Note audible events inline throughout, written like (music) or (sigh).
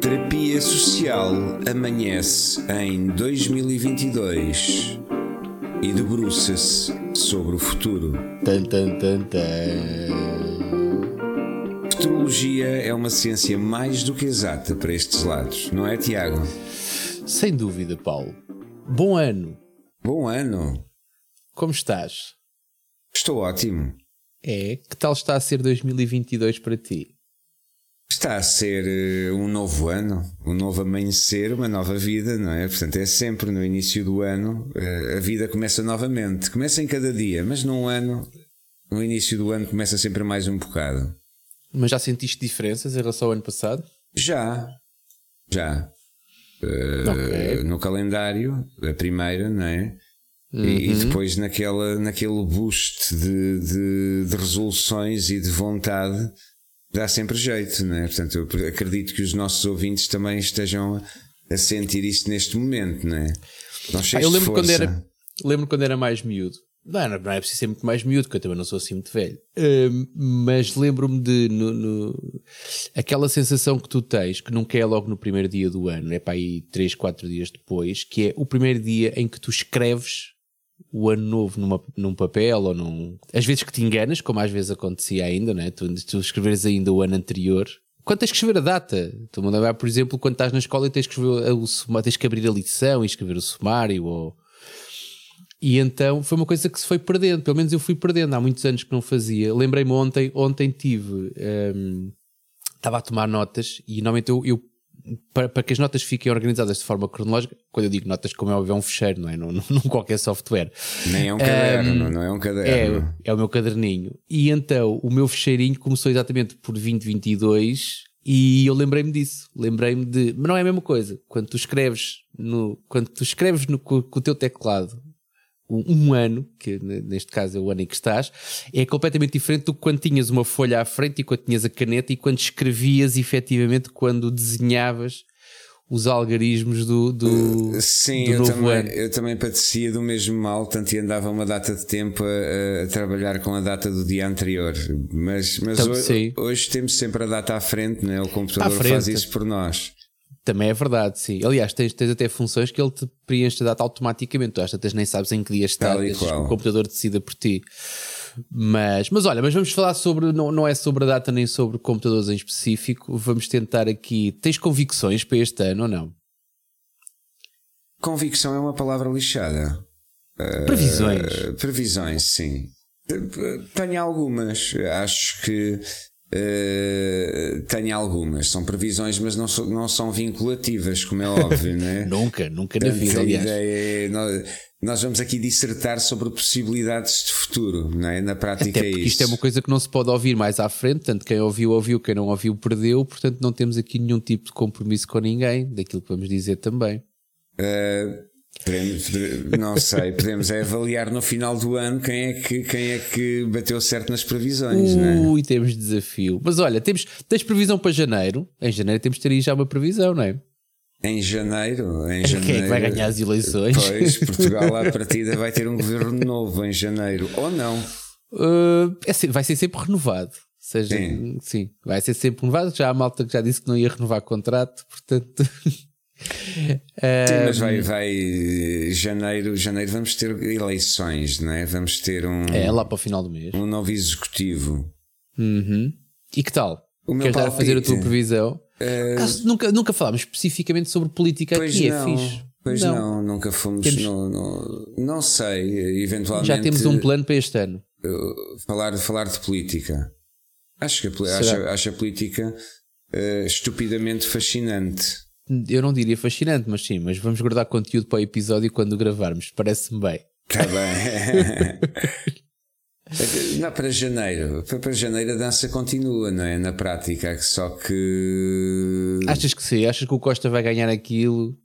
Terapia Social amanhece em 2022 e debruça-se sobre o futuro. Tan, tan, tan, tan. Futurologia é uma ciência mais do que exata para estes lados, não é, Tiago? Sem dúvida, Paulo. Bom ano. Bom ano! Como estás? Estou ótimo. É, que tal está a ser 2022 para ti? Está a ser eh, um novo ano, um novo amanhecer, uma nova vida, não é? Portanto, é sempre no início do ano, eh, a vida começa novamente. Começa em cada dia, mas num ano, no início do ano, começa sempre mais um bocado. Mas já sentiste diferenças em relação ao ano passado? Já, já. Eh, Ok. No calendário, a primeira, não é? E, e depois naquela, naquele boost de, de, de resoluções e de vontade, dá sempre jeito, não é? Portanto, eu acredito que os nossos ouvintes também estejam a sentir isso neste momento, não é? Estão Ah, eu lembro quando, era, lembro quando era mais miúdo. Não, não é preciso ser muito mais miúdo, porque eu também não sou assim muito velho. Hum, mas lembro-me de no, no- aquela sensação que tu tens, que nunca é logo no primeiro dia do ano, é para aí 3, 4 dias depois, que é o primeiro dia em que tu escreves o ano novo numa, num papel ou num. Às vezes que te enganas, como às vezes acontecia ainda, não é? Tu, tu escreveres ainda o ano anterior. Quando tens que escrever a data, tu manda vai, por exemplo, quando estás na escola e tens que, escrever o, tens que abrir a lição e escrever o sumário ou. E então foi uma coisa que se foi perdendo, pelo menos eu fui perdendo, há muitos anos que não fazia. Lembrei-me ontem, ontem tive, hum, estava a tomar notas e normalmente eu, eu- para, para que as notas fiquem organizadas de forma cronológica, quando eu digo notas, como é óbvio, é um fecheiro, não é? Não, não, (laughs) não qualquer software. Nem é um caderno, não é um caderno. É, é o meu caderninho. E então o meu fecheirinho começou exatamente por 2022 e eu lembrei-me disso. Lembrei-me de. Mas não é a mesma coisa. Quando tu escreves, no, quando tu escreves no, com, com o teu teclado um, ano, que ne- neste caso é o ano em que estás, é completamente diferente do que quando tinhas uma folha à frente e quando tinhas a caneta e quando escrevias efetivamente quando desenhavas os algarismos do, do, Sim, do eu também, ano. eu também padecia do mesmo mal, tanto e andava uma data de tempo a, a trabalhar com a data do dia anterior. Mas, mas Então, hoje, hoje temos sempre a data à frente, não é? O computador faz isso por nós. Também é verdade, sim. Aliás, tens, tens até funções que ele te preenche a data automaticamente. Tu às tantas nem sabes em que dia está, que o computador decida por ti. Mas, mas olha, mas vamos falar sobre, não, não é sobre a data nem sobre computadores em específico. Vamos tentar aqui. Tens convicções para este ano ou não? Convicção é uma palavra lixada. Previsões. Uh, previsões, sim. Tenho algumas. Acho que uh, tenho algumas. São previsões, mas não, são- não são vinculativas, como é óbvio, não é? (laughs) Nunca, nunca na Portanto, vida, a aliás. ideia é- nós, nós vamos aqui dissertar sobre possibilidades de futuro, não é? Na prática Até é porque isso. isto é uma coisa que não se pode ouvir mais à frente, tanto quem ouviu, ouviu, quem não ouviu, perdeu, portanto não temos aqui nenhum tipo de compromisso com ninguém, daquilo que vamos dizer também. Pode- não sei, podemos é avaliar no final do ano quem é que, quem é que bateu certo nas previsões, não é? Ui, temos desafio. Mas olha, temos, tens previsão para janeiro? Em janeiro temos de ter aí já uma previsão, não é? Em janeiro, em Quem janeiro. é que vai ganhar as eleições? Pois, Portugal à (laughs) partida vai ter um governo novo em janeiro, ou não? Uh, é vai ser sempre renovado. Seja, Sim. sim. vai ser sempre renovado. Já há malta que já disse que não ia renovar contrato, portanto. (laughs) Sim, mas vai, vai janeiro, janeiro vamos ter eleições, não é? Vamos ter um, é lá para o final do mês. um novo executivo. Uhum. E que tal? O Queres dar a fazer a tua previsão? Caso nunca, nunca falámos especificamente sobre política Pois aqui, não, é fixe. pois não. nunca fomos. Temos- No, no- não sei, eventualmente. Já temos um plano para este ano. uh, falar, falar de política. Acho que a, acho, acho a política uh, estupidamente fascinante. Eu não diria fascinante, mas sim, mas vamos guardar conteúdo para o episódio quando gravarmos. Parece-me bem. Está bem. (laughs) Não, para janeiro. Para, janeiro a dança continua, não é? Na prática, só que. Achas que sim? Achas que o Costa vai ganhar aquilo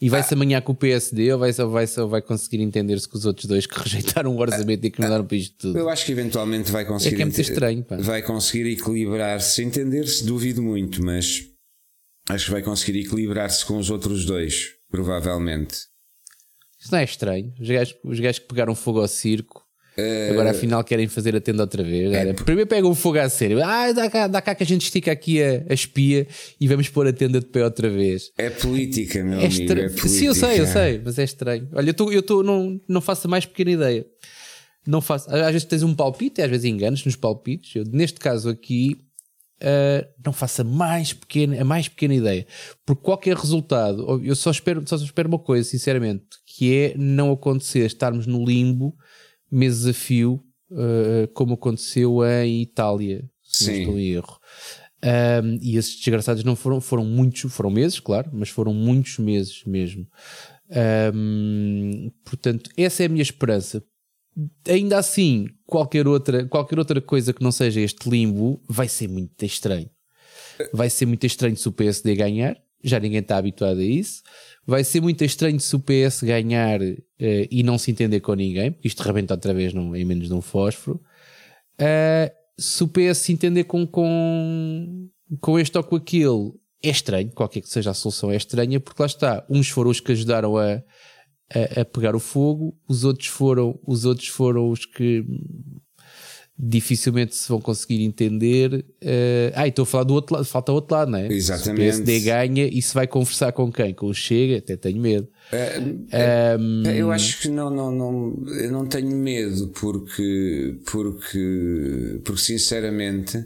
e vai-se amanhã com o PSD ou vai, ou vai, ou vai conseguir entender-se com os outros dois que (laughs) rejeitaram o orçamento e que mandaram para isto tudo? Eu acho que eventualmente vai conseguir. É que é muito estranho, pá. Vai conseguir equilibrar-se, entender-se, duvido muito, mas acho que vai conseguir equilibrar-se com os outros dois. provavelmente. Isso não é estranho. Os gajos, os gajos que pegaram fogo ao circo Agora afinal querem fazer a tenda outra vez. É. Primeiro pegam o fogo a sério. Ah, dá cá, dá cá que a gente estica aqui a, a espia e vamos pôr a tenda de pé outra vez. É política, meu é amigo. É política. Sim, eu sei, eu sei, mas é estranho. Olha, eu, tô, eu tô, não, não faço a mais pequena ideia. Não faço. Às vezes tens um palpite, às vezes enganos nos palpites. Eu, neste caso aqui, uh, não faço a mais, pequena, a mais pequena ideia. Porque qualquer resultado, eu só espero, só espero uma coisa, sinceramente, que é não acontecer estarmos no limbo meses a fio, uh, como aconteceu em Itália, se Sim. não estou em erro. Um, e esses desgraçados não foram, foram muitos, foram meses, claro, mas foram muitos meses mesmo. Um, portanto, essa é a minha esperança. Ainda assim, qualquer outra, qualquer outra coisa que não seja este limbo vai ser muito estranho. Vai ser muito estranho se o PSD ganhar, já ninguém está habituado a isso. Vai ser muito estranho se o PS ganhar uh, e não se entender com ninguém, porque isto rebenta outra vez num, em menos de um fósforo. Uh, se o PS se entender com, com, com este ou com aquele, é estranho, qualquer que seja a solução é estranha, porque lá está, uns foram os que ajudaram a, a, a pegar o fogo, os outros foram, os outros foram os que dificilmente se vão conseguir entender. Uh, ah, estou a falar do outro lado, falta o outro lado, não é? Exatamente. Se o PSD ganha e se vai conversar com quem? Com o Chega? Até tenho medo. Uh, um, eu acho que não, não, não, eu não tenho medo porque, porque, porque sinceramente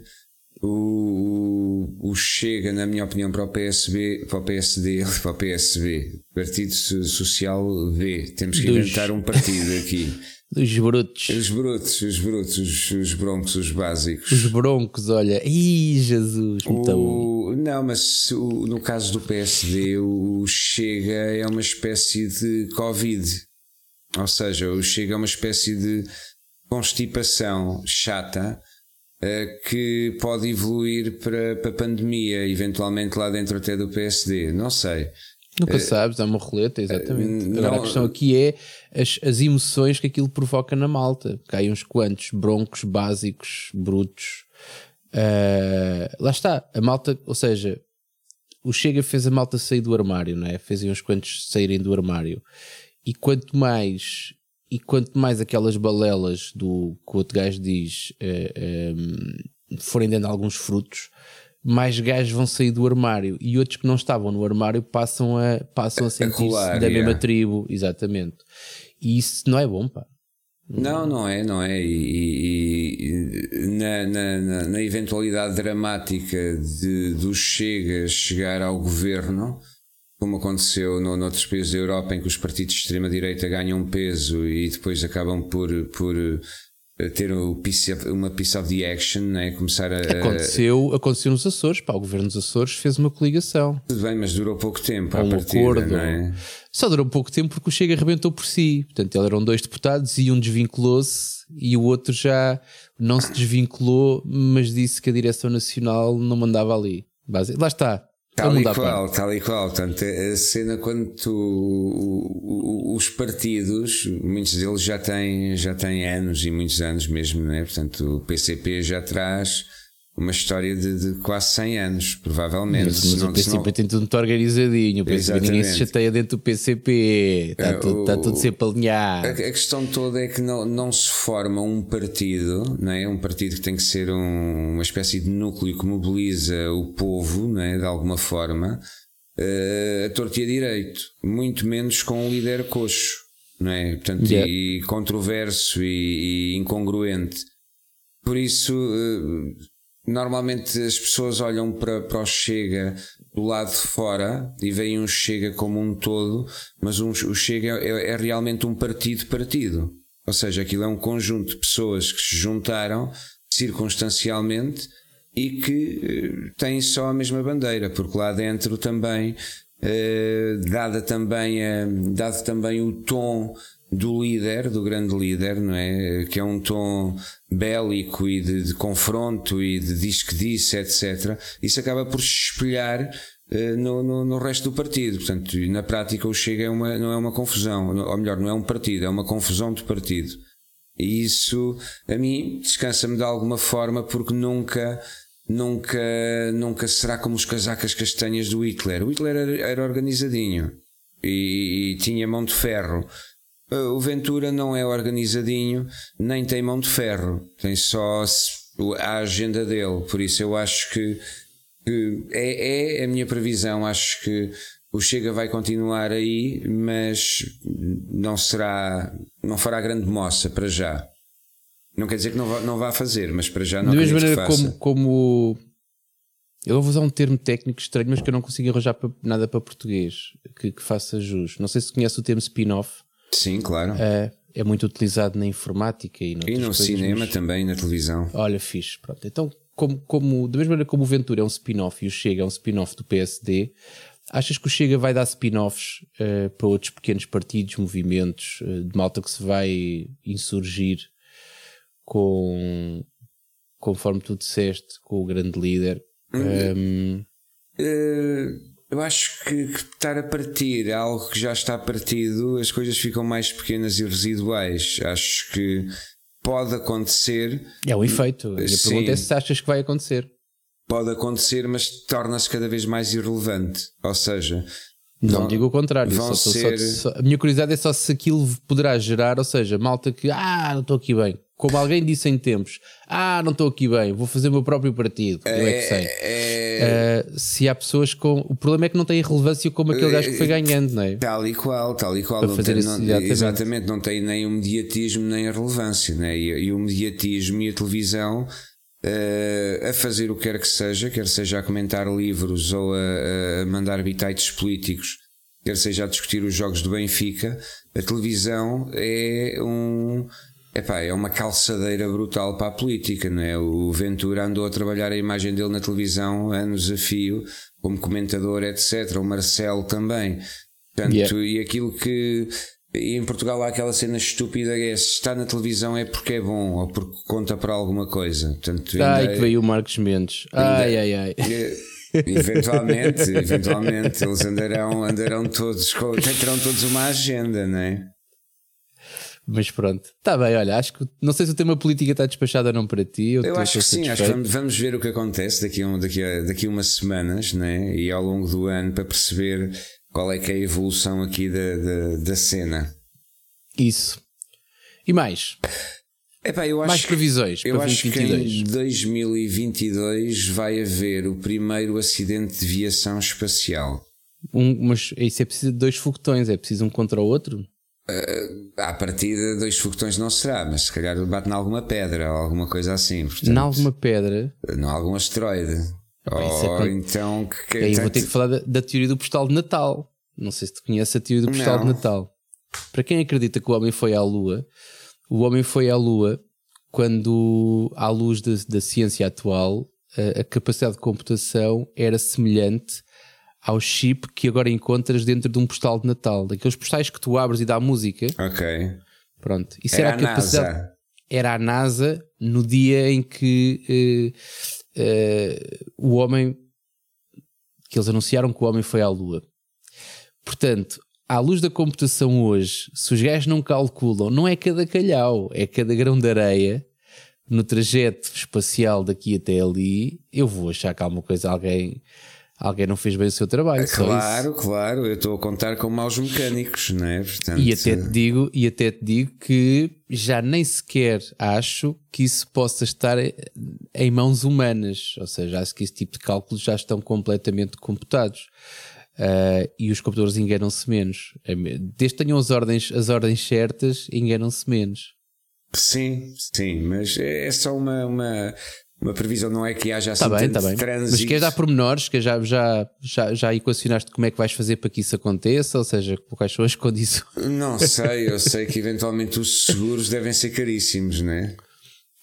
o, o Chega, na minha opinião, para o PSB, para o PSD, (laughs) para o PSB, Partido Social V, temos que Dos... inventar um partido aqui. (laughs) Dos brutos. Os brutos, os brutos, os, os broncos, os básicos. Os broncos, olha. Ih, Jesus, o, Não, mas o, no caso do PSD, o Chega é uma espécie de Covid. Ou seja, o Chega é uma espécie de constipação chata que pode evoluir para, para a pandemia, eventualmente lá dentro até do PSD. Não sei. Nunca uh, sabes, é uma roleta, exatamente. Agora não, a questão aqui é as, as emoções que aquilo provoca na malta. Cai uns quantos broncos básicos, brutos. Uh, lá está, a malta, ou seja, o Chega fez a malta sair do armário, não é? Fez uns quantos saírem do armário. E quanto mais e quanto mais aquelas balelas do que o outro gajo diz uh, um, forem dando alguns frutos, mais gajos vão sair do armário e outros que não estavam no armário passam a, passam a sentir-se da mesma tribo, exatamente. E isso não é bom, pá. Não, não é, não é. E, e na, na, na, eventualidade dramática de, do Chega chegar ao governo, como aconteceu no, noutros países da Europa, em que os partidos de extrema-direita ganham peso e depois acabam por, por ter o piece of, uma piece of the action, né? começar a. Aconteceu, aconteceu nos Açores, pá, o governo dos Açores fez uma coligação. Tudo bem, mas durou pouco tempo. Um partida, acordo. É? Só durou pouco tempo porque o Chega arrebentou por si. Portanto, eram dois deputados e um desvinculou-se e o outro já não se desvinculou, mas disse que a direção nacional não mandava ali. Lá está. Tal e qual, tal e qual. Portanto, a cena quando tu, os partidos, muitos deles já têm, já têm anos e muitos anos mesmo, né? Portanto, o PCP já traz uma história de, de, quase 100 anos, provavelmente. Mas, mas senão, o PCP senão... tem tudo muito organizadinho. O PCP ninguém se chateia dentro do PCP. Está, é, tudo, está tudo sempre alinhado. A, a, questão toda é que não, não se forma um partido, não é? um partido que tem que ser um, uma espécie de núcleo que mobiliza o povo, não é? de alguma forma, uh, a torto e a direito. Muito menos com um líder coxo. Não é? Portanto, yeah. e controverso e, e incongruente. Por isso, uh, normalmente as pessoas olham para, para o Chega do lado de fora e veem um Chega como um todo, mas um, o Chega é, é realmente um partido-partido. Ou seja, aquilo é um conjunto de pessoas que se juntaram circunstancialmente e que eh, têm só a mesma bandeira, porque lá dentro também, eh, dada também a, dado também o tom do líder, do grande líder, não é? Que é um tom bélico e de, de confronto e de diz que disse, etc. Isso acaba por se espelhar uh, no, no, no, resto do partido. Portanto, na prática o Chega é uma, não é uma confusão, ou melhor, não é um partido, é uma confusão de partido. E isso, a mim, descansa-me de alguma forma porque nunca, nunca, nunca será como os casacas castanhas do Hitler. O Hitler era, era organizadinho e, e tinha mão de ferro. Uh, o Ventura não é organizadinho, nem tem mão de ferro, tem só a agenda dele. Por isso eu acho que, que é, é a minha previsão. Acho que o Chega vai continuar aí, mas não será, não fará grande moça para já. Não quer dizer que não vá, não vá fazer, mas para já não Da mesma maneira como, como eu vou usar um termo técnico estranho, mas que eu não consigo arranjar nada para português que, que faça jus. Não sei se conhece o termo spin-off. Sim, claro. É, é muito utilizado na informática e, e no cinema mas... também, na televisão. Olha, fixe. Pronto. Então, como, como, da mesma maneira como o Ventura é um spin-off e o Chega é um spin-off do PSD, achas que o Chega vai dar spin-offs uh, para outros pequenos partidos, movimentos, uh, de malta que se vai insurgir com, conforme tu disseste, com o grande líder? Um... Uh eu acho que, que, estar a partir algo que já está partido, as coisas ficam mais pequenas e residuais. Acho que pode acontecer. É o efeito. A minha pergunta é se achas que vai acontecer. Pode acontecer, mas torna-se cada vez mais irrelevante. Ou seja, não vão, digo o contrário. Só, ser... só, só, a minha curiosidade é só se aquilo poderá gerar, ou seja, malta que, ah, não estou aqui bem. Como alguém disse em tempos, ah, não estou aqui bem, vou fazer o meu próprio partido. É, eu é que sei. É... Uh, se há pessoas com. O problema é que não tem relevância como aquele gajo que foi ganhando, não é? Tal e qual, tal e qual. Não fazer tem, não, exatamente. exatamente, não tem nem o mediatismo nem a relevância, né? e, e o mediatismo e a televisão. Uh, a fazer o que quer que seja, quer seja a comentar livros ou a, a mandar bitites políticos, quer seja a discutir os jogos do Benfica, a televisão é um Epá, é uma calçadeira brutal para a política, não é? O Ventura andou a trabalhar a imagem dele na televisão anos a fio, como comentador, etc. O Marcelo também. Portanto, yeah. e aquilo que. E em Portugal há aquela cena estúpida é se está na televisão é porque é bom ou porque conta para alguma coisa. Portanto, ai, que veio o Marcos Mendes. Ai, ai, ai. (laughs) Eventualmente, eventualmente, eles andarão, andarão todos, terão todos uma agenda, não é? Mas pronto, está bem, olha, acho que não sei se o tema política está despachado ou não para ti. Eu, eu acho que sim, acho que vamos, vamos, ver o que acontece daqui a, daqui a, daqui a umas semanas né? e ao longo do ano para perceber qual é que é a evolução aqui da, da, da cena. Isso. E mais? Epá, eu acho mais previsões eu acho que em 2022 vai haver o primeiro acidente de viação espacial. Um, mas isso é preciso de dois foguetões, é preciso um contra o outro? Uh, à partida, dois foguetões não será, mas se calhar bate em alguma pedra ou alguma coisa assim. Portanto, em alguma pedra? Não algum asteroide. ou é então. Que, que, Aí vou ter que falar da, da, teoria do postal de Natal. Não sei se tu conheces a teoria do postal não. de Natal. Para quem acredita que o homem foi à Lua, o homem foi à Lua quando, à luz da, da ciência atual, a, a capacidade de computação era semelhante ao chip que agora encontras dentro de um postal de Natal, daqueles postais que tu abres e dá música. Ok. Pronto. Isso era, era a capacidade. NASA. Era a NASA no dia em que uh, uh, o homem. que eles anunciaram que o homem foi à Lua. Portanto, à luz da computação hoje, se os gajos não calculam, não é cada calhau, é cada grão de areia no trajeto espacial daqui até ali, eu vou achar que alguma coisa, alguém alguém não fez bem o seu trabalho. É, claro, claro, eu estou a contar com maus mecânicos, não é? Portanto... E até te digo, e até te digo que já nem sequer acho que isso possa estar em mãos humanas, ou seja, acho que esse tipo de cálculos já estão completamente computados. Uh, e os computadores enganam-se menos. É desde que tenham as ordens, as ordens certas, enganam-se menos. Sim, sim, mas é só uma, uma uma previsão não é que haja assim tá bem, tá bem. Mas queres dar pormenores, que já, já, já, já equacionaste como é que vais fazer para que isso aconteça, ou seja, quais são as condições? Não sei, eu (laughs) sei que eventualmente os seguros devem ser caríssimos, não é?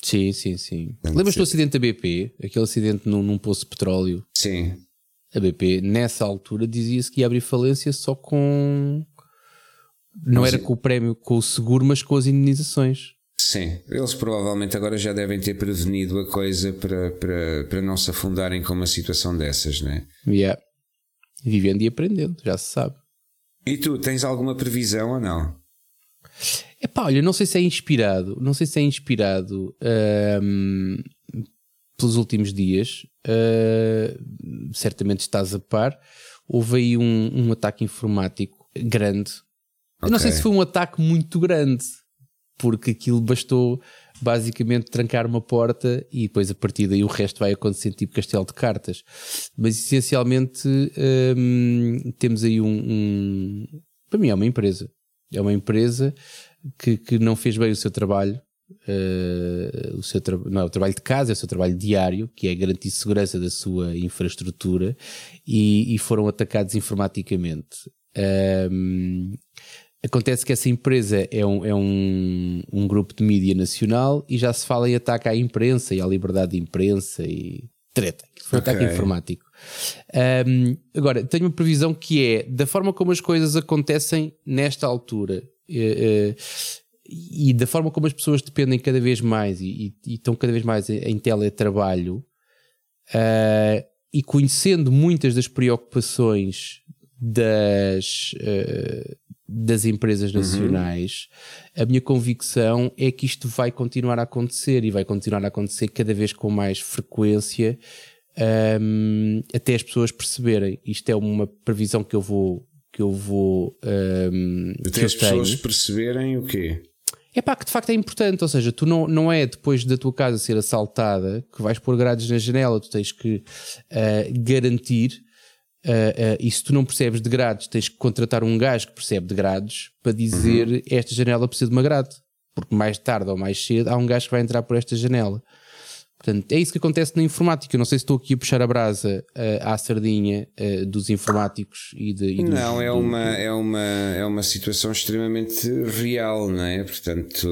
Sim, sim, sim. Lembras-te do acidente da BP? Aquele acidente num, num poço de petróleo? Sim. A BP, nessa altura, dizia-se que ia abrir falência só com. Não, não era com o prémio, com o seguro, mas com as indenizações. Sim, eles provavelmente agora já devem ter prevenido a coisa para, para, para não se afundarem com uma situação dessas, né? Yeah. Vivendo e aprendendo, já se sabe. E tu, tens alguma previsão ou não? É pá, olha, não sei se é inspirado, não sei se é inspirado um, pelos últimos dias, uh, certamente estás a par. Houve aí um, um ataque informático grande. Okay. Eu não sei se foi um ataque muito grande, porque aquilo bastou basicamente trancar uma porta e depois a partir daí o resto vai acontecer tipo castelo de cartas. Mas essencialmente hum, temos aí um, um, Para mim é uma empresa. É uma empresa que, que não fez bem o seu trabalho. Uh, o seu não é o trabalho de casa, é o seu trabalho diário, que é garantir segurança da sua infraestrutura, e, e foram atacados informaticamente. Um, Acontece que essa empresa é um, é um, um grupo de mídia nacional e já se fala em ataque à imprensa e à liberdade de imprensa e treta. Foi um okay. ataque informático. Um, agora, tenho uma previsão que é da forma como as coisas acontecem nesta altura uh, uh, e da forma como as pessoas dependem cada vez mais e, e, e estão cada vez mais em, teletrabalho uh, e conhecendo muitas das preocupações das, das empresas uhum. nacionais, uhum. a minha convicção é que isto vai continuar a acontecer e vai continuar a acontecer cada vez com mais frequência um, até as pessoas perceberem. Isto é uma previsão que eu vou que eu vou um, até as pessoas perceberem o quê? É pá, que de facto é importante, ou seja, tu não, não é depois da tua casa ser assaltada que vais pôr grades na janela, tu tens que uh, garantir Uh, uh, e se tu não percebes de grades, tens que contratar um gajo que percebe de grades para dizer uhum. esta janela precisa de uma grade. Porque mais tarde ou mais cedo há um gajo que vai entrar por esta janela. Portanto, é isso que acontece na informática. Eu não sei se estou aqui a puxar a brasa uh, à sardinha uh, dos informáticos e de. E dos, não, é, do, uma, é, uma, é uma situação extremamente real, não é? Portanto,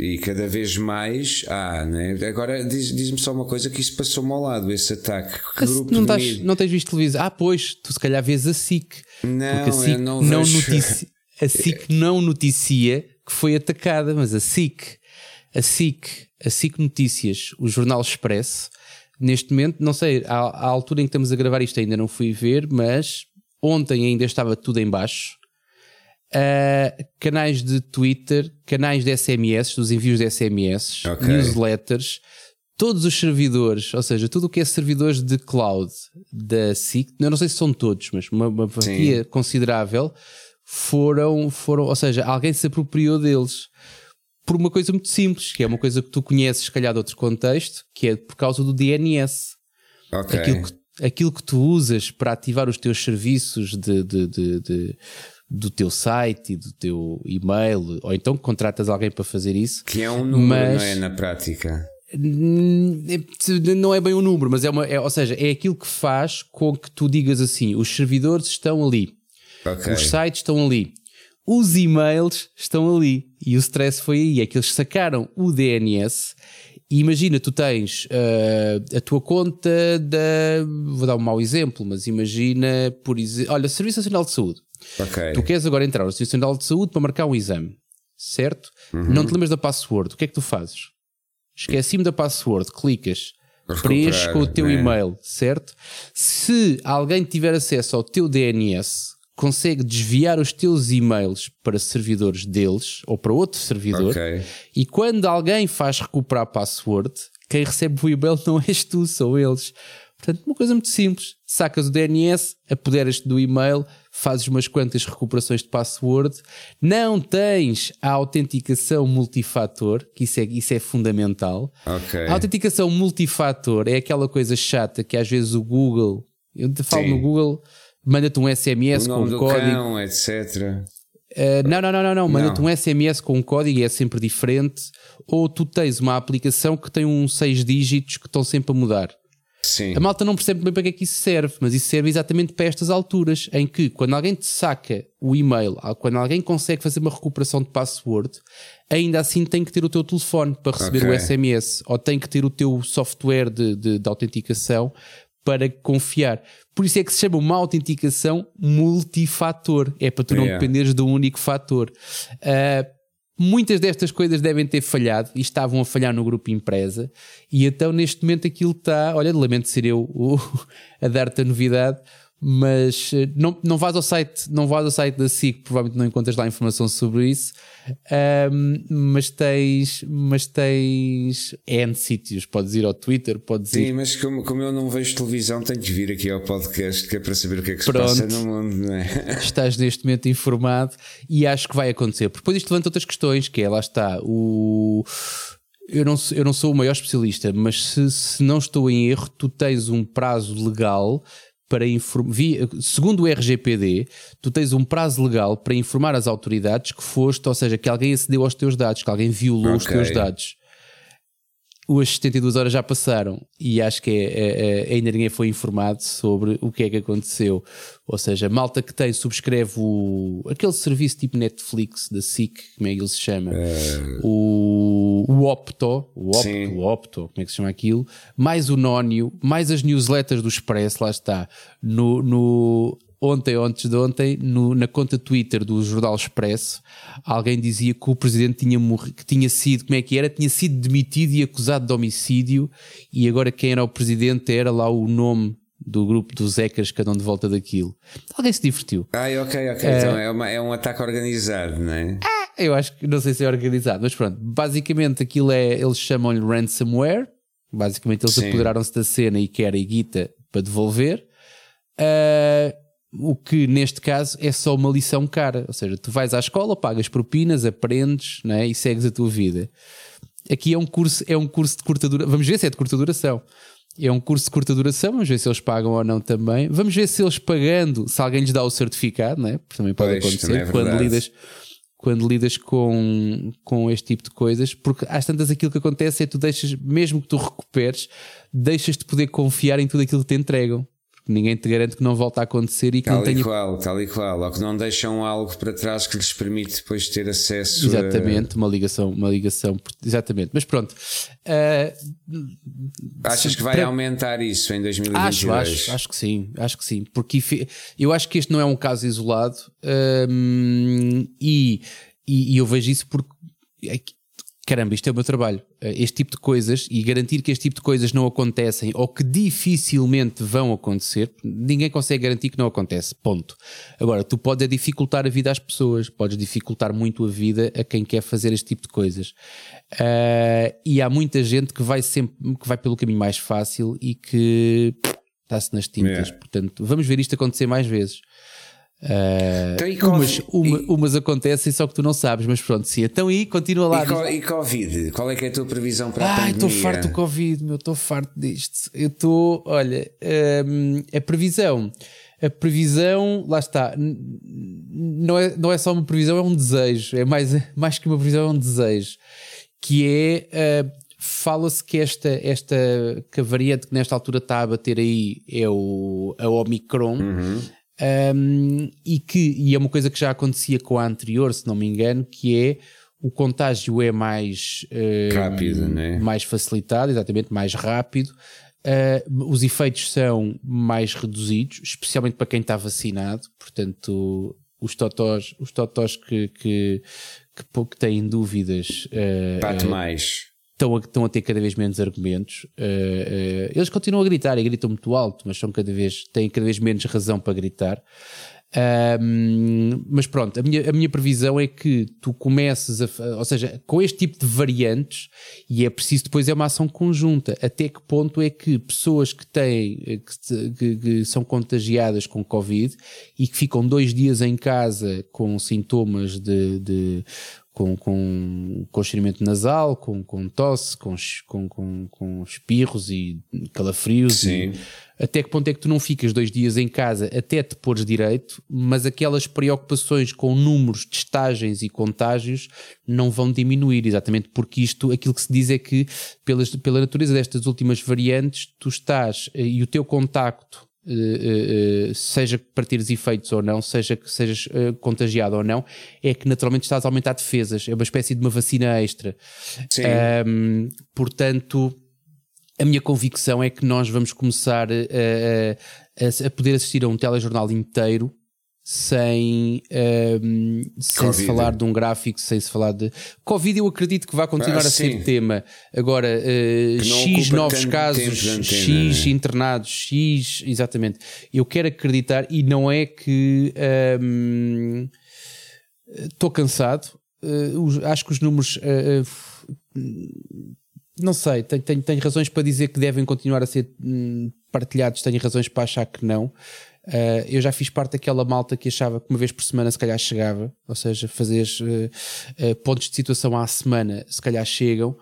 e cada vez mais há, não é? Agora diz-me diz só uma coisa que isso passou-me ao lado, esse ataque. Que grupo não, estás, não tens visto televisão? Ah, pois, tu se calhar vês a SIC. Não, a SIC não, não noticia. A SIC (laughs) não noticia que foi atacada, mas a SIC, a SIC a SIC Notícias, o Jornal Expresso, neste momento, não sei, à, à, altura em que estamos a gravar isto ainda não fui ver, mas ontem ainda estava tudo em baixo. Uh, canais de Twitter, canais de SMS, dos envios de SMS, okay. newsletters, todos os servidores, ou seja, tudo o que é servidores de cloud da SIC, eu não sei se são todos, mas uma, uma fatia considerável, foram, foram, ou seja, alguém se apropriou deles por uma coisa muito simples, que é uma coisa que tu conheces, se calhar, de outro contexto, que é por causa do DNS. Okay. Aquilo, que, aquilo que tu usas para ativar os teus serviços de, de, de, de do teu site e do teu e-mail, ou então contratas alguém para fazer isso. Que é um número, mas, não é na prática? Não é bem um número, mas é uma. É, ou seja, é aquilo que faz com que tu digas assim: os servidores estão ali, okay. os sites estão ali os e-mails estão ali. E o stress foi aí, é que eles sacaram o DNS. E imagina, tu tens uh, a tua conta da. Vou dar um mau exemplo, mas imagina, por exemplo. Olha, Serviço Nacional de Saúde. Okay. Tu queres agora entrar no Serviço Nacional de Saúde para marcar um exame, certo? Uhum. Não te lembras da password. O que é que tu fazes? Esqueci-me da password, clicas, preenches com o teu né? e-mail, certo? Se alguém tiver acesso ao teu DNS, consegue desviar os teus e-mails para servidores deles ou para outro servidor. Okay. E quando alguém faz recuperar a password, quem recebe o e-mail não és tu, são eles. Portanto, uma coisa muito simples: sacas o DNS, apoderas-te do e-mail, fazes umas quantas recuperações de password, não tens a autenticação multifator, que isso é, isso é fundamental. Okay. A autenticação multifator é aquela coisa chata que às vezes o Google, eu te falo Sim. no Google manda-te um SMS com um código. Cão, etc. Uh, não, não, não, não, não. manda-te um SMS com um código e é sempre diferente. Ou tu tens uma aplicação que tem uns seis dígitos que estão sempre a mudar. Sim. A malta não percebe bem para que é que isso serve, mas isso serve exatamente para estas alturas, em que quando alguém te saca o e-mail, quando alguém consegue fazer uma recuperação de password, ainda assim tem que ter o teu telefone para receber okay. o SMS, ou tem que ter o teu software de, de, de autenticação para confiar. Por isso é que se chama uma autenticação multifator. É para tu não yeah. dependeres de um único fator. Uh, muitas destas coisas devem ter falhado e estavam a falhar no grupo empresa. E então, neste momento, aquilo está. Olha, lamento ser eu (laughs) a dar-te a novidade. Mas eh, não, não vais ao site, não vais ao site da SIC, provavelmente não encontras lá informação sobre isso. Um, mas tens, mas tens N sítios, podes ir ao Twitter, podes Sim, ir. mas como, como eu não vejo televisão, tenho que vir aqui ao podcast que é para saber o que é que se Pronto. passa no mundo, não é? (laughs) Estás neste momento informado e acho que vai acontecer. Porque depois isto levanta outras questões, que é lá está o eu não, eu não sou o maior especialista, mas se, se não estou em erro, tu tens um prazo legal para informar. Segundo o RGPD, tu tens um prazo legal para informar as autoridades que foste, ou seja, que alguém acedeu aos teus dados, que alguém violou okay. os teus dados as 72 horas já passaram e acho que é, é, é, ainda ninguém foi informado sobre o que é que aconteceu. Ou seja, malta que tem, subscreve o, aquele serviço tipo Netflix da SIC, como é que ele se chama? Uh... O, o Opto, o Opto, o Opto, como é que se chama aquilo? Mais o Nónio, mais as newsletters do Expresso, lá está. No, no, ontem ou antes de ontem, no, na conta Twitter do Jornal Expresso, alguém dizia que o presidente tinha morrido, que tinha sido, como é que era? Tinha sido demitido e acusado de homicídio, e agora quem era o presidente era lá o nome do grupo dos hackers que andam de volta daquilo. Alguém se divertiu. Ah, ok, ok. É, então é, uma, é um ataque organizado, não é? Ah, eu acho que não sei se é organizado, mas pronto. Basicamente aquilo é, eles chamam-lhe ransomware. Basicamente eles apoderaram-se da cena e querem guita para devolver. Uh, o que neste caso é só uma lição cara. Ou seja, tu vais à escola, pagas propinas, aprendes né, e segues a tua vida. Aqui é um curso, é um curso de curta duração. Vamos ver se é de curta duração. É um curso de curta duração, vamos ver se eles pagam ou não também. Vamos ver se eles pagando, se alguém lhes dá o certificado, né? porque também pode pois, acontecer também é quando lidas quando lidas com, com este tipo de coisas, porque às tantas aquilo que acontece é que tu deixas, mesmo que tu recuperes, deixas de poder confiar em tudo aquilo que te entregam ninguém te garante que não volta a acontecer e que tal não tenha. Tal e qual, tal e qual, ou que não deixam algo para trás que lhes permite depois ter acesso Exatamente, a... uma ligação, uma ligação, exatamente. Mas pronto. Uh, Achas que vai para... aumentar isso em 2022? Acho, acho, acho que sim, acho que sim, porque eu acho que este não é um caso isolado um, e, e, e eu vejo isso porque é caramba, isto é o meu trabalho. Eh, este tipo de coisas e garantir que este tipo de coisas não acontecem ou que dificilmente vão acontecer, ninguém consegue garantir que não acontece. Ponto. Agora, tu podes é dificultar a vida às pessoas, podes dificultar muito a vida a quem quer fazer este tipo de coisas. Uh, e há muita gente que vai sempre que vai pelo caminho mais fácil e que está-se nas tintas. Yeah. Portanto, vamos ver isto acontecer mais vezes. Uh, umas, uma, e, umas acontecem só que tu não sabes, mas pronto, sim. Então aí continua lá. E, co e Covid? Qual é que é a tua previsão para a Ai, pandemia? estou farto do Covid, meu, estou farto disto. Eu estou, olha, um, a previsão. A previsão, lá está, não é, não é só uma previsão, é um desejo. É mais, (laughs) mais que uma previsão, é um desejo. Que é. Uh, Fala-se que esta, esta que a variante que nesta altura está a bater aí é o, a Omicron. Uhum um, e que e é uma coisa que já acontecia com a anterior, se não me engano, que é o contágio é mais rápido, né? mais facilitado, exatamente, mais rápido. Uh, os efeitos são mais reduzidos, especialmente para quem está vacinado. Portanto, os totós, os totós que, que, que, que têm dúvidas. Uh, mais estão a, estão a ter cada vez menos argumentos. Uh, uh, eles continuam a gritar e gritam muito alto, mas são cada vez, têm cada vez menos razão para gritar. mas pronto, a minha, a minha previsão é que tu comeces a. Ou seja, com este tipo de variantes, e é preciso depois é uma ação conjunta. Até que ponto é que pessoas que têm. Eh, que, que, que são contagiadas com Covid e que ficam dois dias em casa com sintomas de, de com, com constrangimento nasal, com, com tosse, com, com, com, com espirros e calafrios. Sim. E até que ponto é que tu não ficas dois dias em casa até te pôres direito, mas aquelas preocupações com números, testagens e contágios não vão diminuir, exatamente porque isto, aquilo que se diz é que pelas, pela natureza destas últimas variantes, tu estás eh, e o teu contacto Uh, uh, seja para teres efeitos ou não, seja que sejas uh, contagiado ou não, é que naturalmente estás a aumentar defesas. É uma espécie de uma vacina extra. Um, portanto, a minha convicção é que nós vamos começar a, a, a, poder assistir a um telejornal inteiro sem, um, sem se falar de um gráfico, sem se falar de. Covid, eu acredito que vai continuar ah, a ser tema. Agora, uh, X novos casos, X né? internados, X. Exatamente. Eu quero acreditar, e não é que. Estou um, cansado. Uh, acho que os números. Uh, não sei, tenho, tenho, tenho, razões para dizer que devem continuar a ser hum, partilhados, tenho razões para achar que não. Uh, eu já fiz parte daquela malta que achava que uma vez por semana se calhar chegava, ou seja, fazer uh, uh, pontos de situação à semana se calhar chegam.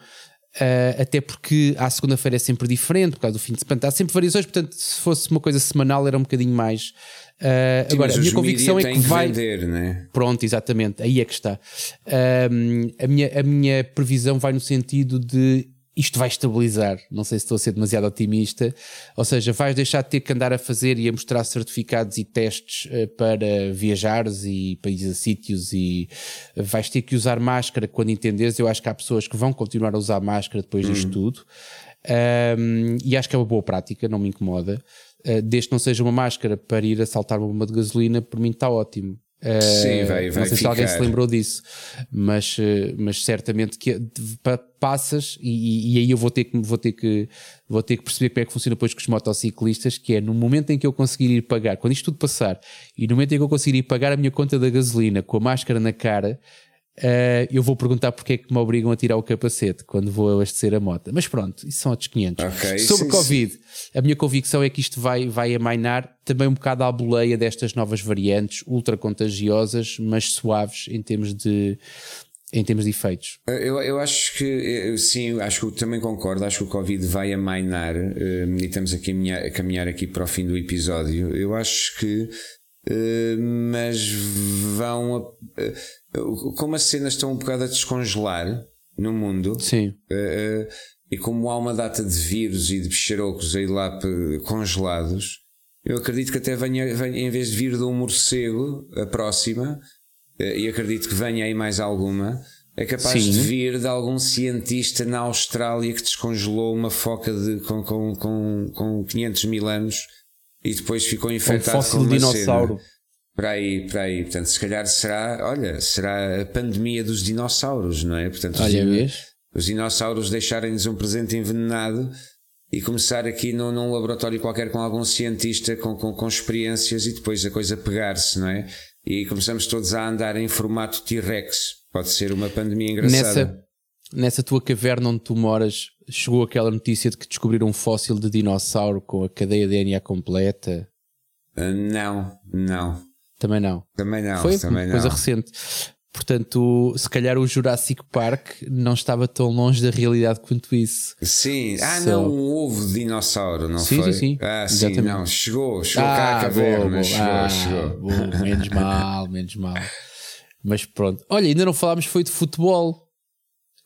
até porque à segunda-feira é sempre diferente, por causa do fim de semana, há sempre variações, portanto, se fosse uma coisa semanal era um bocadinho mais. Sim, agora, a minha convicção é que, que vai. Vender, né? Pronto, exatamente, aí é que está. a, minha, a minha previsão vai no sentido de isto vai estabilizar. Não sei se estou a ser demasiado otimista. Ou seja, vais deixar de ter que andar a fazer e a mostrar certificados e testes uh, para viajares e ir a sítios e vais ter que usar máscara quando entenderes. Eu acho que há pessoas que vão continuar a usar máscara depois disto uhum. tudo. Um, e acho que é uma boa prática, não me incomoda. Uh, desde que não seja uma máscara para ir assaltar uma bomba de gasolina, por mim está ótimo. Sim, vai, vai não sei ficar. se alguém se lembrou disso, mas, eh, mas certamente que passas e, e, aí eu vou ter, que, vou, ter que, vou ter que perceber como é que funciona depois com os motociclistas, que é no momento em que eu conseguir ir pagar, quando isto tudo passar, e no momento em que eu conseguir ir pagar a minha conta da gasolina com a máscara na cara, Uh, eu vou perguntar porque é que me obrigam a tirar o capacete quando vou abastecer a moto. Mas pronto, isso são outros 500. Okay, Sobre sim, Covid, sim. a minha convicção é que isto vai, vai amainar também um bocado à boleia destas novas variantes, ultra contagiosas, mas suaves em termos de, em termos de efeitos. Eu, eu acho que sim, acho que também concordo, acho que o Covid vai amainar, uh, e estamos aqui a caminhar aqui para o fim do episódio. Eu acho que Uh, mas vão. Uh, como as cenas estão um bocado a descongelar no mundo, Sim. Uh, e como há uma data de vírus e de bicharocos aí lá congelados, eu acredito que até venha, venha em vez de vir de um morcego a próxima, e acredito que venha aí mais alguma. É capaz Sim. de vir de algum cientista na Austrália que descongelou uma foca de, com, com, com, com 500 mil anos e depois ficou infectado um fóssil com uma dinossauro. Cena. Para aí, para aí. Portanto, se calhar será, olha, será a pandemia dos dinossauros, não é? Portanto, olha, os, os dinossauros deixarem-nos um presente envenenado e começar aqui num, num, laboratório qualquer com algum cientista com, com, com experiências e depois a coisa pegar-se, não é? E começamos todos a andar em formato T-Rex. Pode ser uma pandemia engraçada. Nessa, nessa tua caverna onde tu moras, chegou aquela notícia de que descobriram um fóssil de dinossauro com a cadeia DNA completa? Uh, não, não. Também não. Também não. Foi também coisa recente. Portanto, se calhar o Jurassic Park não estava tão longe da realidade quanto isso. Sim, ah, Só... não, houve dinossauro, não sim, foi? Sim, sim, Ah, sim, Exatamente. não, chegou, chegou ah, cá a caverna, chegou, ah, chegou. Boa, menos mal, menos mal. Mas pronto. Olha, ainda não falámos foi de futebol.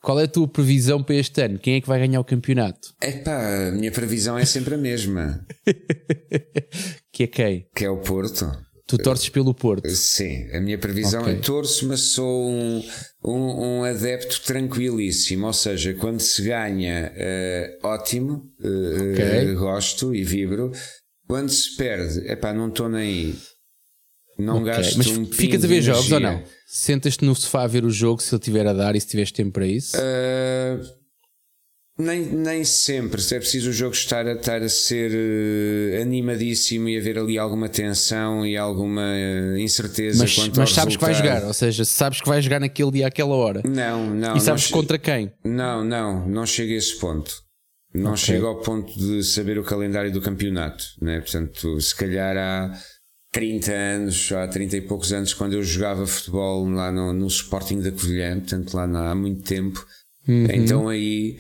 Qual é a tua previsão para este ano? Quem é que vai ganhar o campeonato? Epá, a minha previsão é sempre a mesma. (laughs) que é quem? Que é o Porto. Tu torces pelo Porto? Sim, a minha previsão okay. é torço, mas sou um, um, um, adepto tranquilíssimo. Ou seja, quando se ganha, uh, ótimo, uh, okay. uh, gosto e vibro. Quando se perde, epá, não estou nem aí. Não okay. gasto mas um ficas a ver jogos ou não? Sentas-te no sofá a ver o jogo se ele tiver a dar e se tiveres tempo para isso? Nem, nem sempre. É preciso o jogo estar a, estar a ser uh, animadíssimo e haver ali alguma tensão e alguma uh, incerteza mas, quanto Mas sabes resultado. que vai jogar, ou seja, sabes que vai jogar naquele dia àquela hora. Não, não. E sabes não contra quem? Não, não, não chega a esse ponto. Não okay. chega ao ponto de saber o calendário do campeonato. Né? Portanto, se calhar há 30 anos, há 30 e poucos anos, quando eu jogava futebol lá no, no Sporting da Covilhã, portanto lá há muito tempo, uhum. então aí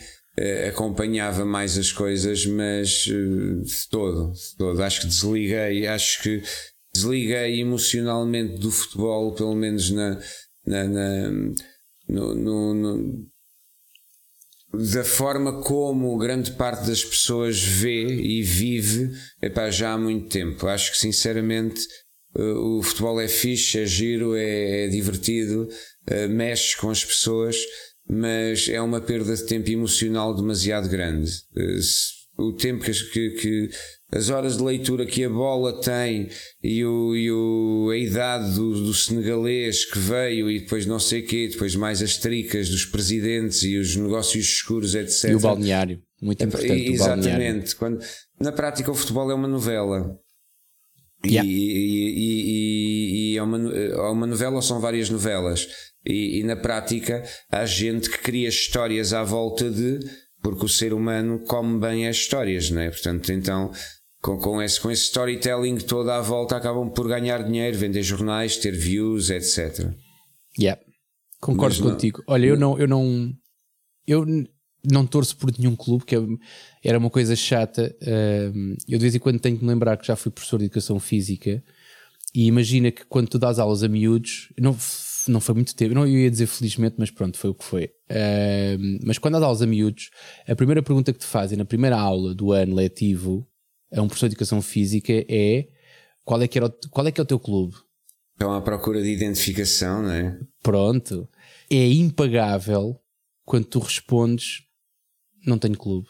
acompanhava mais as coisas, mas uh, de todo, de todo. Acho que desliguei, acho que desliguei emocionalmente do futebol, pelo menos na, na, na no, no, no da forma como grande parte das pessoas vê e vive epá, já há muito tempo. Acho que sinceramente eh, o futebol é fixe, é giro, é, é divertido, eh, mexe com as pessoas, mas é uma perda de tempo emocional demasiado grande. Eh, o tempo que, que, as horas de leitura que a bola tem e, o, e o, a idade do, do senegalês que veio e depois não sei o quê, depois mais as tricas dos presidentes e os negócios escuros, etc. E o balneário, muito importante. E, exatamente. Quando, na prática, o futebol é uma novela. Yeah. E, e, e, é, uma, é uma novela ou são várias novelas. E, na prática, há gente que cria histórias à volta de. Porque o ser humano come bem as histórias, não é? Portanto, então com, com, esse, com esse storytelling todo à volta, acabam por ganhar dinheiro, vender jornais, ter views, etc. Yeah. Concordo Mas contigo. Não, Olha, eu não, eu não, eu não torço por nenhum clube, que é, era uma coisa chata. Eu de vez em quando tenho que me lembrar que já fui professor de educação física e imagina que quando tu dás aulas a miúdos, não, não foi muito tempo, não eu ia dizer felizmente, mas pronto, foi o que foi. Mas quando dás aulas a miúdos, a primeira pergunta que te fazem na primeira aula do ano letivo a um professor de educação física é qual é que, era o, qual é, que é o teu clube? Estão à procura de identificação, não é? Pronto. É impagável quando tu respondes não tenho clube.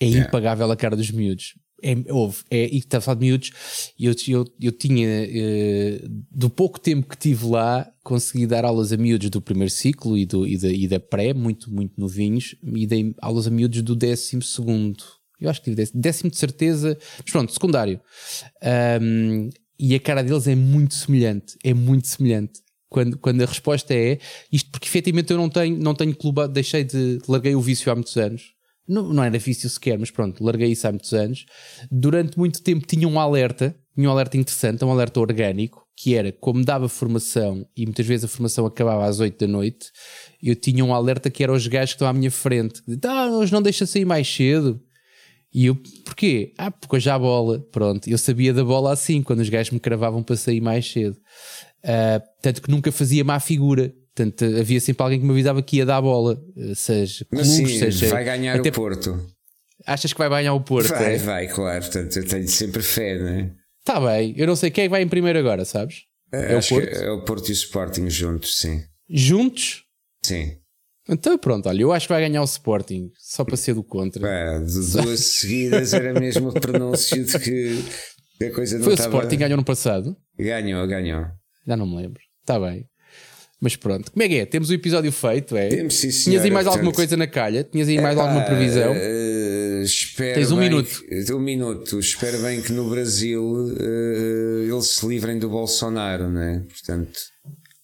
É yeah. impagável a cara dos miúdos. É, houve, é, e está a falar de miúdos, eu, eu, eu tinha, eh, do pouco tempo que tive lá, consegui dar aulas a miúdos do primeiro ciclo e, do, e, da, e da pré, muito, muito novinhos, e dei aulas a miúdos do décimo segundo eu acho que tive décimo, décimo de certeza, mas pronto, secundário. Um, e a cara deles é muito semelhante, é muito semelhante. Quando, quando a resposta é isto, porque efetivamente eu não tenho, não tenho clube, deixei de, larguei o vício há muitos anos. Não, não era vício sequer, mas pronto, larguei isso há muitos anos. Durante muito tempo tinha um alerta, tinha um alerta interessante, um alerta orgânico, que era como dava formação e muitas vezes a formação acabava às 8 da noite, eu tinha um alerta que era os gajos que estão à minha frente. Ah, hoje não deixa sair mais cedo. E eu, porquê? Ah, porque hoje há bola. Pronto, eu sabia da bola assim, quando os gajos me cravavam para sair mais cedo. Uh, tanto que nunca fazia má figura. Portanto, havia sempre alguém que me avisava que ia dar a bola. Seja Mas clubes, sim, seja. Vai ganhar até o Porto. Achas que vai ganhar o Porto? Vai, é? vai, claro. Portanto, eu tenho sempre fé, não é? Está bem. Eu não sei quem é que vai em primeiro agora, sabes? É, é o Porto? é o Porto e o Sporting juntos, sim. Juntos? Sim. Então pronto, olha, eu acho que vai ganhar o Sporting, só para ser do contra. Pá, de duas (laughs) seguidas era mesmo o pronúncio de que a coisa não Foi estava... o Sporting ganhou no passado? Ganhou, ganhou. Já não me lembro. Está bem. Mas pronto, como é que é? Temos o episódio feito, é? Temos, sim, senhora, Tinhas aí mais alguma coisa na calha? Tinhas aí mais alguma previsão? Uh, espero Tens um minuto. Que, um minuto. Espero bem que no Brasil uh, eles se livrem do Bolsonaro, né? Portanto.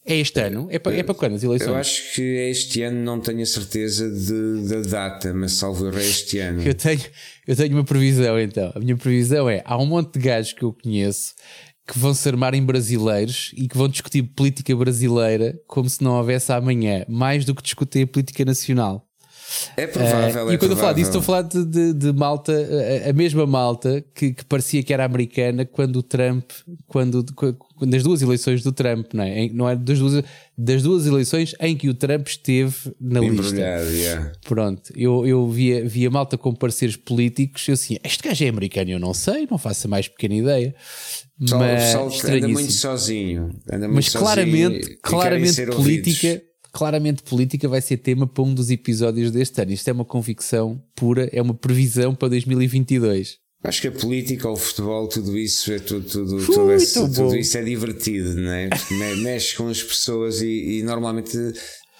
É este ano? É para, é para quando as eleições? Eu acho que este ano não tenho a certeza de, da data, mas salvo é este ano. (laughs) Eu tenho, eu tenho uma previsão então. A minha previsão é: há um monte de gajos que eu conheço que vão se armar em brasileiros e que vão discutir política brasileira como se não houvesse amanhã, mais do que discutir a política nacional. É provável. Uh, e quando é eu falo disso, estou a falar de, de, de malta, a, a, mesma malta que, que, parecia que era americana quando o Trump, quando, quando das duas eleições do Trump, não é? Não é das duas, das duas eleições em que o Trump esteve na lista. Yeah. Pronto, eu, eu via, via malta com parceiros políticos, eu assim, este gajo é americano, eu não sei, não faço a mais pequena ideia. Só, mas anda muito sozinho. Anda muito mas claramente, claramente política. Ouvidos claramente política vai ser tema para um dos episódios deste ano. Isto é uma convicção pura, é uma previsão para 2022. Acho que a política, o futebol, tudo isso é tudo, tudo, Ui, tudo, esse, tudo isso é divertido, não é? (laughs) Mexe com as pessoas e, e normalmente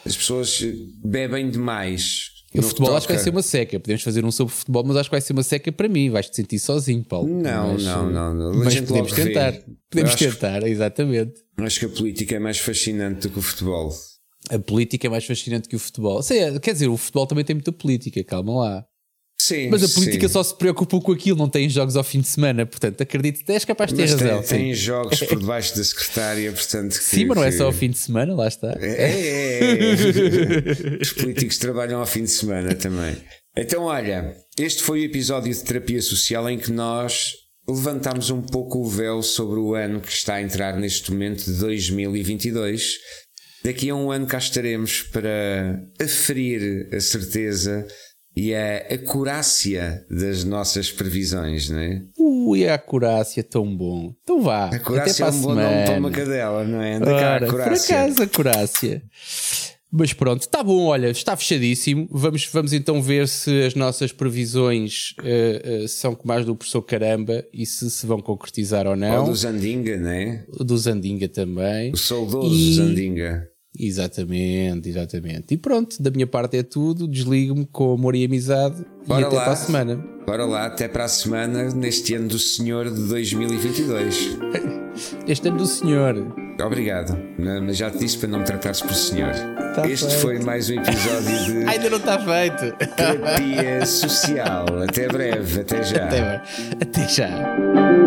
as pessoas bebem demais. O futebol acho que vai ser uma seca. Podemos fazer um sobre futebol, mas acho que vai ser uma seca para mim. Vais te sentir sozinho, Paulo. Não, mas, não, não, não. Mas podemos tentar. Podemos tentar, que, exatamente. Acho que a política é mais fascinante do que o futebol a política é mais fascinante que o futebol. Sei, quer dizer, o futebol também tem muita política, calma lá. Sim, mas a política sim. só se preocupa com aquilo, não tem jogos ao fim de semana, portanto, acredito que és capaz de ter mas razão. Tem, tem jogos por debaixo da secretária, portanto. (laughs) Que, sim, mas não é só ao fim de semana, lá está. É, é, é. Os políticos trabalham ao fim de semana também. Então, olha, este foi o episódio de terapia social em que nós levantámos um pouco o véu sobre o ano que está a entrar neste momento de 2022 Daqui a um ano cá estaremos para aferir a certeza e a acurácia das nossas previsões, não é? Ui, a acurácia tão bom. Então vá. A acurácia é um bom nome para uma cadela, não é? Anda Ora, cá, acurácia. Por acaso, acurácia. Mas pronto, está bom, olha, está fechadíssimo. Vamos, vamos então ver se as nossas previsões uh, uh, são como as do professor Caramba e se se vão concretizar ou não. Ou do Zandinga, né? O do Zandinga também. O saudoso e... Zandinga. Exatamente, exatamente. E pronto, da minha parte é tudo. Desligo-me com amor e amizade. Bora e até lá. para a semana. Bora lá, até para a semana, neste ano do Senhor de 2022. (laughs) este ano do Senhor. Obrigado, mas já te disse para não me tratares por Senhor. Tá este feito. foi mais um episódio de. (laughs) Ainda não está feito. Terapia Social. Até breve, até já. Até, até já.